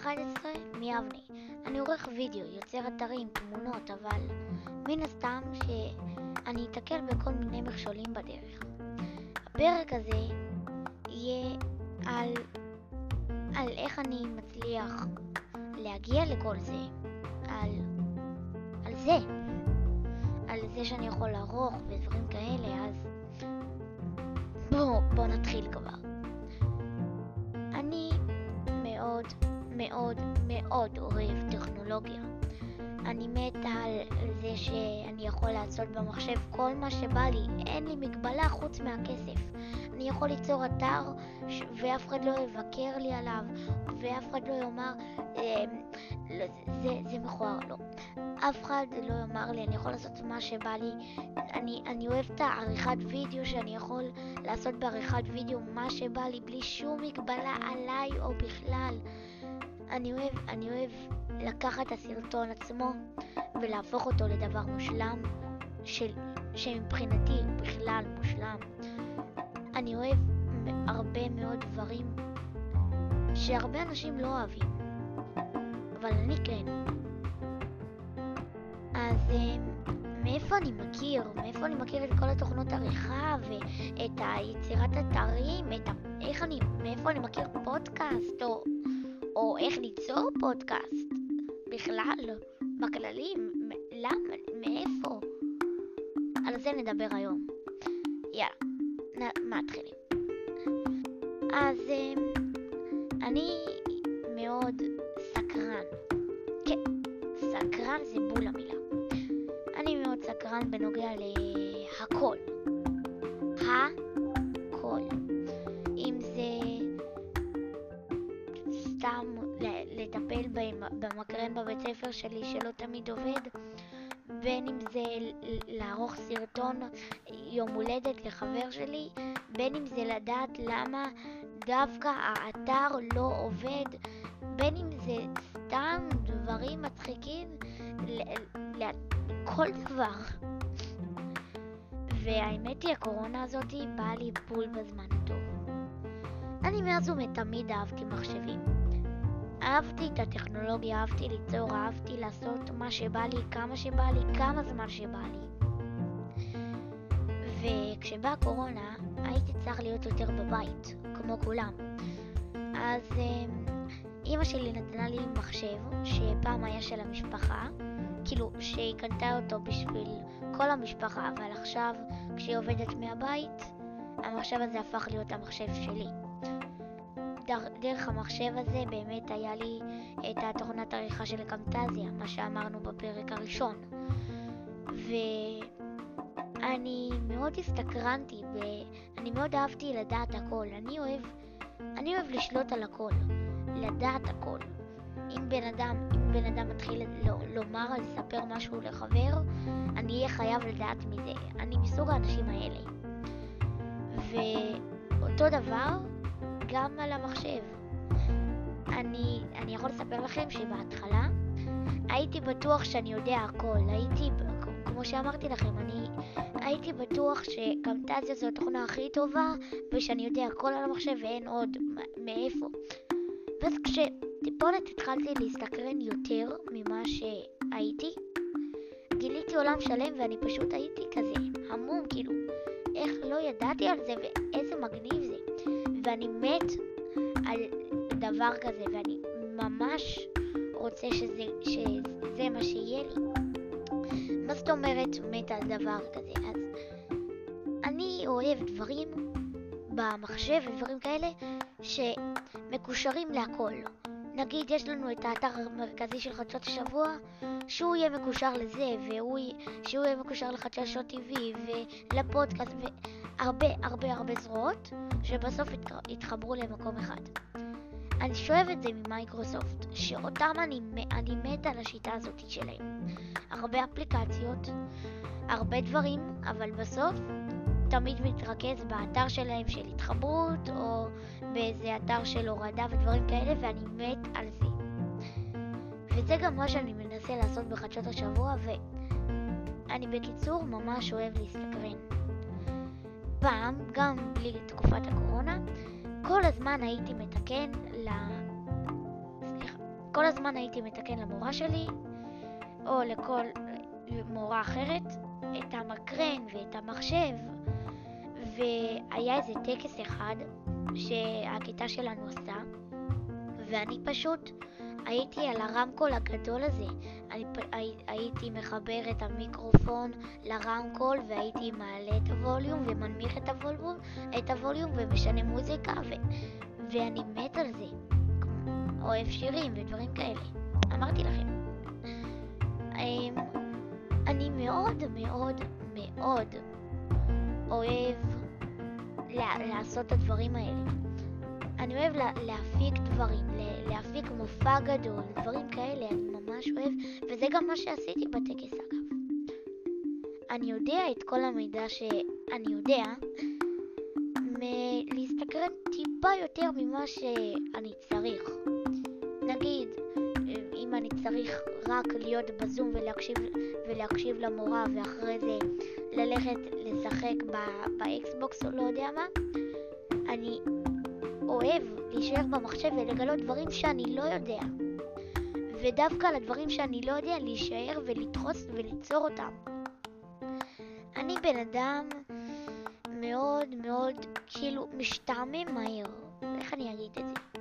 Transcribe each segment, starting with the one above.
11 מיבנה. אני עורך וידאו, יוצר אתרים, תמונות, אבל מן הסתם שאני אתקל בכל מיני מכשולים בדרך. הפרק הזה יהיה על, על איך אני מצליח להגיע לכל זה, על, על זה, על זה שאני יכול לערוך ודברים כאלה, אז בואו בוא נתחיל כבר. אני מאוד מאוד מאוד אוהב טכנולוגיה. אני מתה על זה שאני יכול לעשות במחשב כל מה שבא לי, אין לי מגבלה חוץ מהכסף. אני יכול ליצור אתר ש... ואף אחד לא יבקר לי עליו, ואף אחד לא יאמר, אה, זה, זה מכוער, לא. אף אחד לא יאמר לי, אני יכול לעשות מה שבא לי. אני, אני אוהב את העריכת וידאו שאני יכול לעשות בעריכת וידאו מה שבא לי, בלי שום מגבלה עליי או בכלל. אני אוהב, אני אוהב לקחת את הסרטון עצמו ולהפוך אותו לדבר מושלם, של, שמבחינתי הוא בכלל מושלם. אני אוהב הרבה מאוד דברים שהרבה אנשים לא אוהבים, אבל אני כן. אז אה, מאיפה אני מכיר? מאיפה אני מכיר את כל התוכנות עריכה ואת היצירת אתרים? את ה... איך אני... מאיפה אני מכיר פודקאסט? או, או איך ליצור פודקאסט? בכלל, בכללי, למה? מאיפה? על זה נדבר היום. יאללה, מתחילים. אז אה, אני מאוד סקרן. כן, סקרן זה בול המילה. אני מאוד סקרן בנוגע להכל. הכל. לטפל במקרן בבית ספר שלי שלא תמיד עובד, בין אם זה לערוך סרטון יום הולדת לחבר שלי, בין אם זה לדעת למה דווקא האתר לא עובד, בין אם זה סתם דברים מצחיקים, לכל דבר. והאמת היא, הקורונה הזאת באה לי בול בזמן טוב. אני מאז ומתמיד אהבתי מחשבים. אהבתי את הטכנולוגיה, אהבתי ליצור, אהבתי לעשות מה שבא לי, כמה שבא לי, כמה זמן שבא לי. וכשבאה הקורונה, הייתי צריך להיות יותר בבית, כמו כולם. אז אימא שלי נתנה לי מחשב, שפעם היה של המשפחה, כאילו שהיא קנתה אותו בשביל כל המשפחה, אבל עכשיו, כשהיא עובדת מהבית, המחשב הזה הפך להיות המחשב שלי. דרך המחשב הזה באמת היה לי את התוכנת עריכה של קמטזיה, מה שאמרנו בפרק הראשון. ואני מאוד הסתקרנתי ואני מאוד אהבתי לדעת הכל. אני אוהב, אני אוהב לשלוט על הכל, לדעת הכל. אם בן אדם, אם בן אדם מתחיל לומר, לספר משהו לחבר, אני אהיה חייב לדעת מזה. אני מסוג האנשים האלה. ואותו דבר גם על המחשב. אני, אני יכול לספר לכם שבהתחלה הייתי בטוח שאני יודע הכל. הייתי, כמו שאמרתי לכם, אני הייתי בטוח שקמטזיה זו התוכנה הכי טובה ושאני יודע הכל על המחשב ואין עוד מאיפה. ואז כשטיפונת התחלתי להסתקרן יותר ממה שהייתי, גיליתי עולם שלם ואני פשוט הייתי כזה המום, כאילו, איך לא ידעתי על זה ואיזה מגניב זה. ואני מת על דבר כזה, ואני ממש רוצה שזה, שזה מה שיהיה לי. מה זאת אומרת מת על דבר כזה? אז אני אוהב דברים במחשב ודברים כאלה שמקושרים להכל. נגיד יש לנו את האתר המרכזי של חדשות השבוע, שהוא יהיה מקושר לזה, והוא, שהוא יהיה מקושר לחדשות TV ולפודקאסט והרבה הרבה הרבה זרועות, שבסוף יתחברו למקום אחד. אני שואב את זה ממייקרוסופט, שאותם אני, אני מת על השיטה הזאת שלהם. הרבה אפליקציות, הרבה דברים, אבל בסוף תמיד מתרכז באתר שלהם של התחברות, או באיזה אתר של הורדה ודברים כאלה, ואני מת על זה. וזה גם מה שאני מנסה לעשות בחדשות השבוע, ואני בקיצור ממש אוהב להסתקרן. פעם, גם בלי תקופת הקורונה, כל הזמן הייתי מתקן ל... סליחה, כל הזמן הייתי מתקן למורה שלי, או לכל מורה אחרת, את המקרן ואת המחשב, והיה איזה טקס אחד שהכיתה שלנו עשתה, ואני פשוט הייתי על הרמקול הגדול הזה. אני הי, הייתי מחבר את המיקרופון לרמקול והייתי מעלה את הווליום ומנמיך את הווליום, את הווליום ומשנה מוזיקה ו, ואני מת על זה. אוהב שירים ודברים כאלה. אמרתי לכם. אמ, אני מאוד מאוד מאוד אוהב לעשות את הדברים האלה. אני אוהב לה, להפיק דברים, להפיק מופע גדול, דברים כאלה, אני ממש אוהב, וזה גם מה שעשיתי בטקס אגב. אני יודע את כל המידע שאני יודע, מלהסתקרן טיפה יותר ממה שאני צריך. נגיד, אם אני צריך רק להיות בזום ולהקשיב, ולהקשיב למורה ואחרי זה ללכת לשחק באקסבוקס או לא יודע מה, אני אוהב להישאר במחשב ולגלות דברים שאני לא יודע. ודווקא על הדברים שאני לא יודע להישאר ולדחוס וליצור אותם. אני בן אדם מאוד מאוד כאילו משתעמם מהר. איך אני אגיד את זה?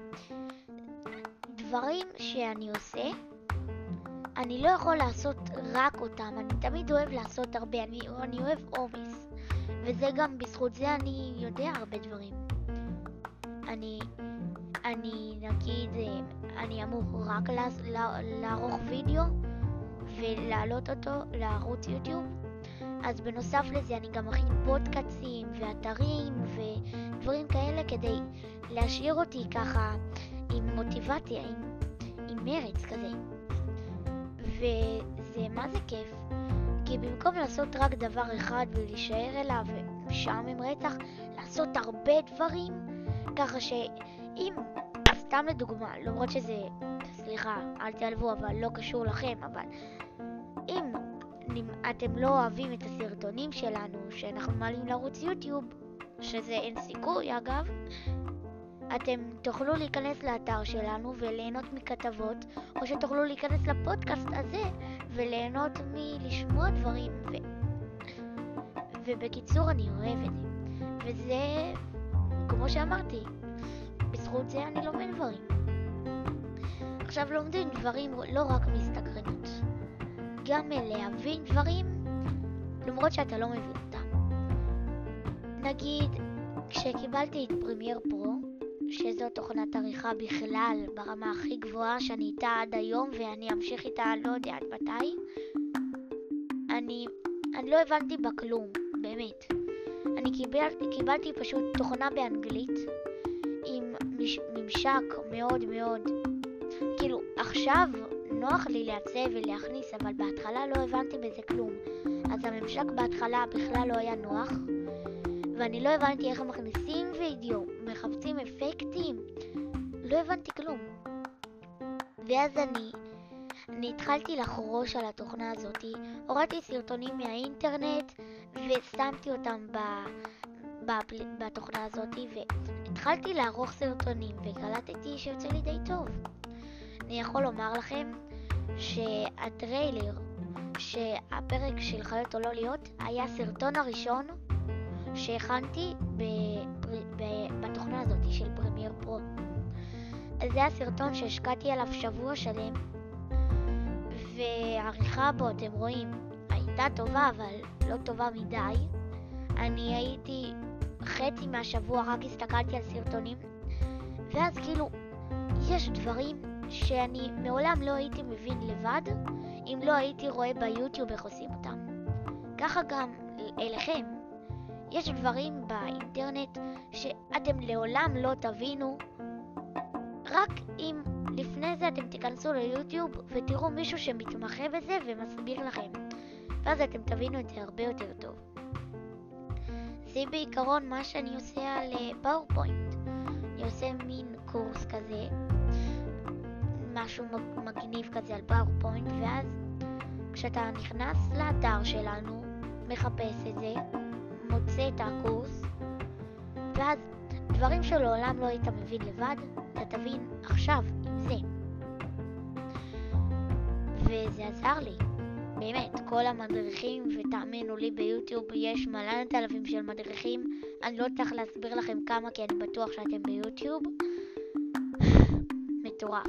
דברים שאני עושה, אני לא יכול לעשות רק אותם, אני תמיד אוהב לעשות הרבה, אני, אני אוהב עומס. וזה גם, בזכות זה אני יודע הרבה דברים. אני, אני נגיד, אני אמור רק לערוך וידאו ולהעלות אותו לערוץ יוטיוב. אז בנוסף לזה אני גם מכין פודקאסים ואתרים ודברים כאלה כדי להשאיר אותי ככה עם מוטיבציה, עם, עם מרץ כזה. וזה מה זה כיף, כי במקום לעשות רק דבר אחד ולהישאר אליו ומשעמם רצח, לעשות הרבה דברים, ככה שאם, סתם לדוגמה, למרות שזה, סליחה, אל תיעלבו, אבל לא קשור לכם, אבל אם אתם לא אוהבים את הסרטונים שלנו, שאנחנו מעלים לערוץ יוטיוב, שזה אין סיכוי אגב, אתם תוכלו להיכנס לאתר שלנו וליהנות מכתבות, או שתוכלו להיכנס לפודקאסט הזה וליהנות מלשמוע דברים. ו... ובקיצור, אני אוהב את זה. וזה, כמו שאמרתי, בזכות זה אני לומד דברים. עכשיו לומדים דברים לא רק מסתקרנות, גם להבין דברים למרות שאתה לא מבין אותם. נגיד, כשקיבלתי את פרמייר פרו, שזו תוכנת עריכה בכלל ברמה הכי גבוהה שאני איתה עד היום ואני אמשיך איתה לא יודע עד מתי, אני, אני לא הבנתי בה כלום, באמת. אני קיבלתי, קיבלתי פשוט תוכנה באנגלית עם מש, ממשק מאוד מאוד, כאילו עכשיו נוח לי לעצב ולהכניס, אבל בהתחלה לא הבנתי בזה כלום. אז הממשק בהתחלה בכלל לא היה נוח, ואני לא הבנתי איך מכניסים וידאו, מחפשים אפקטים, לא הבנתי כלום. ואז אני, אני התחלתי לחרוש על התוכנה הזאתי, הורדתי סרטונים מהאינטרנט ושמתי אותם ב, ב, בתוכנה הזאתי, והתחלתי לערוך סרטונים, וקלטתי שיוצא לי די טוב. אני יכול לומר לכם שהטריילר, שהפרק של להיות או לא להיות, היה הסרטון הראשון שהכנתי בתוכנה הזאת של פרמייר פרו. זה הסרטון שהשקעתי עליו שבוע שלם, והעריכה בו, אתם רואים, הייתה טובה, אבל לא טובה מדי. אני הייתי חצי מהשבוע רק הסתכלתי על סרטונים, ואז כאילו, יש דברים שאני מעולם לא הייתי מבין לבד, אם לא הייתי רואה ביוטיוב איך עושים אותם. ככה גם אליכם. יש דברים באינטרנט שאתם לעולם לא תבינו, רק אם לפני זה אתם תיכנסו ליוטיוב ותראו מישהו שמתמחה בזה ומסביר לכם. ואז אתם תבינו את זה הרבה יותר טוב. זה בעיקרון מה שאני עושה על PowerPoint. אני עושה מין קורס כזה, משהו מגניב כזה על PowerPoint, ואז כשאתה נכנס לאתר שלנו, מחפש את זה, מוצא את הקורס, ואז דברים שלעולם לא היית מבין לבד, אתה תבין עכשיו עם זה. וזה עזר לי. באמת, כל המדריכים, ותאמינו לי, ביוטיוב יש מלנת אלפים של מדריכים. אני לא צריך להסביר לכם כמה, כי אני בטוח שאתם ביוטיוב. מטורף.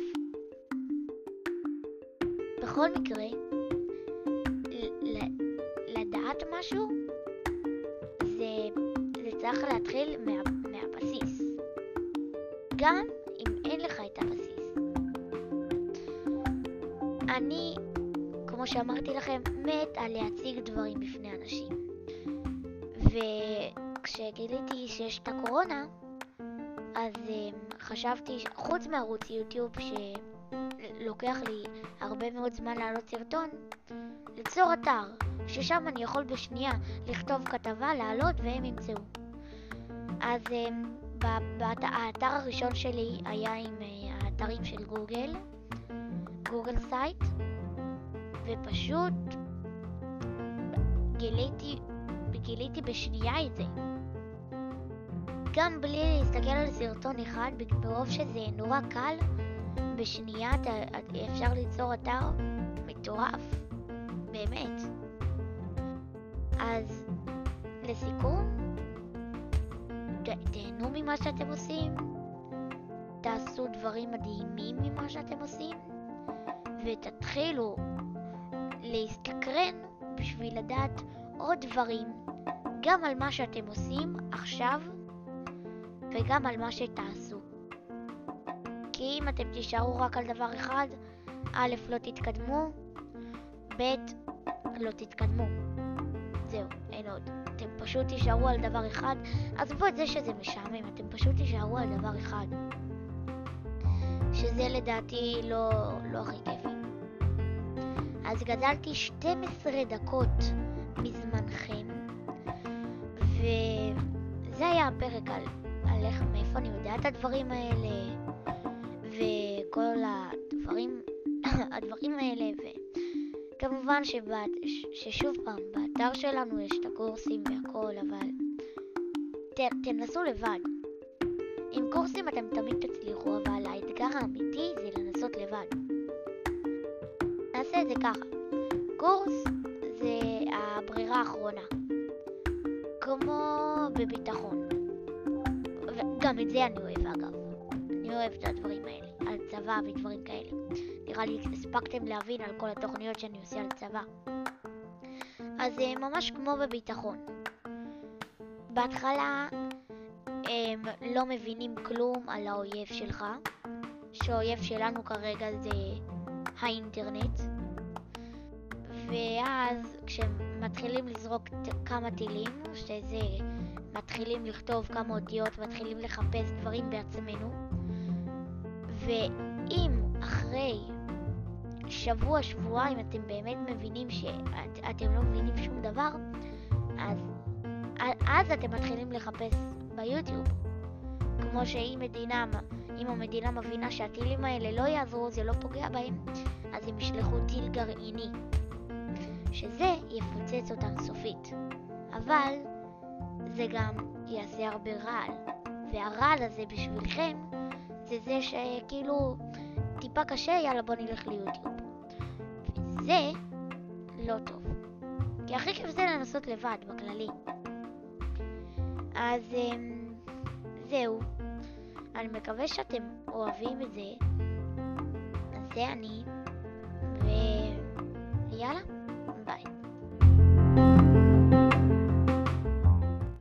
בכל מקרה, לדעת משהו, צריך להתחיל מה, מהבסיס. גם אם אין לך את הבסיס. אני, כמו שאמרתי לכם, מת על להציג דברים בפני אנשים. וכשגיליתי שיש את הקורונה, אז um, חשבתי, חוץ מערוץ יוטיוב שלוקח לי הרבה מאוד זמן לעלות סרטון, ליצור אתר, ששם אני יכול בשנייה לכתוב כתבה, לעלות והם ימצאו. אז um, האתר הראשון שלי היה עם uh, האתרים של גוגל, Google Sites, ופשוט גיליתי, גיליתי בשנייה את זה. גם בלי להסתכל על סרטון אחד, ברוב שזה נורא קל, בשנייה אפשר ליצור אתר מטורף, באמת. אז לסיכום, תהנו ממה שאתם עושים, תעשו דברים מדהימים ממה שאתם עושים, ותתחילו להסתקרן בשביל לדעת עוד דברים, גם על מה שאתם עושים עכשיו, וגם על מה שתעשו. כי אם אתם תישארו רק על דבר אחד, א', לא תתקדמו, ב', לא תתקדמו. זהו, עוד. אתם פשוט תישארו על דבר אחד. עזבו את זה שזה משעמם, אתם פשוט תישארו על דבר אחד. שזה לדעתי לא, לא הכי כיפי. אז גדלתי 12 דקות מזמנכם, וזה היה הפרק על, על איך, מאיפה אני יודע את הדברים האלה, וכל הדברים, הדברים האלה, וכמובן שבת, ששוב פעם, באתר שלנו יש את הקורסים והכל, אבל ת, תנסו לבד. עם קורסים אתם תמיד תצליחו, אבל האתגר האמיתי זה לנסות לבד. נעשה את זה ככה. קורס זה הברירה האחרונה. כמו בביטחון. וגם את זה אני אוהב אגב. אני אוהב את הדברים האלה, על צבא ודברים כאלה. נראה לי הספקתם להבין על כל התוכניות שאני עושה על צבא. אז זה ממש כמו בביטחון. בהתחלה הם לא מבינים כלום על האויב שלך, שהאויב שלנו כרגע זה האינטרנט, ואז כשהם מתחילים לזרוק כמה טילים, שזה מתחילים לכתוב כמה אותיות, מתחילים לחפש דברים בעצמנו, ואם אחרי שבוע, שבועיים אתם באמת מבינים שאתם לא מבינים שום דבר, אז, אז אתם מתחילים לחפש ביוטיוב. כמו שאם מדינה, אם המדינה מבינה שהטילים האלה לא יעזרו, זה לא פוגע בהם, אז הם ישלחו טיל גרעיני, שזה יפוצץ אותם סופית. אבל זה גם יעשה הרבה רעל, והרעל הזה בשבילכם זה זה שכאילו טיפה קשה, יאללה בוא נלך ליוטיוב. זה לא טוב. כי הכי כיף זה לנסות לבד, בכללי. אז אמ, זהו. אני מקווה שאתם אוהבים את זה. זה אני, ויאללה, ביי.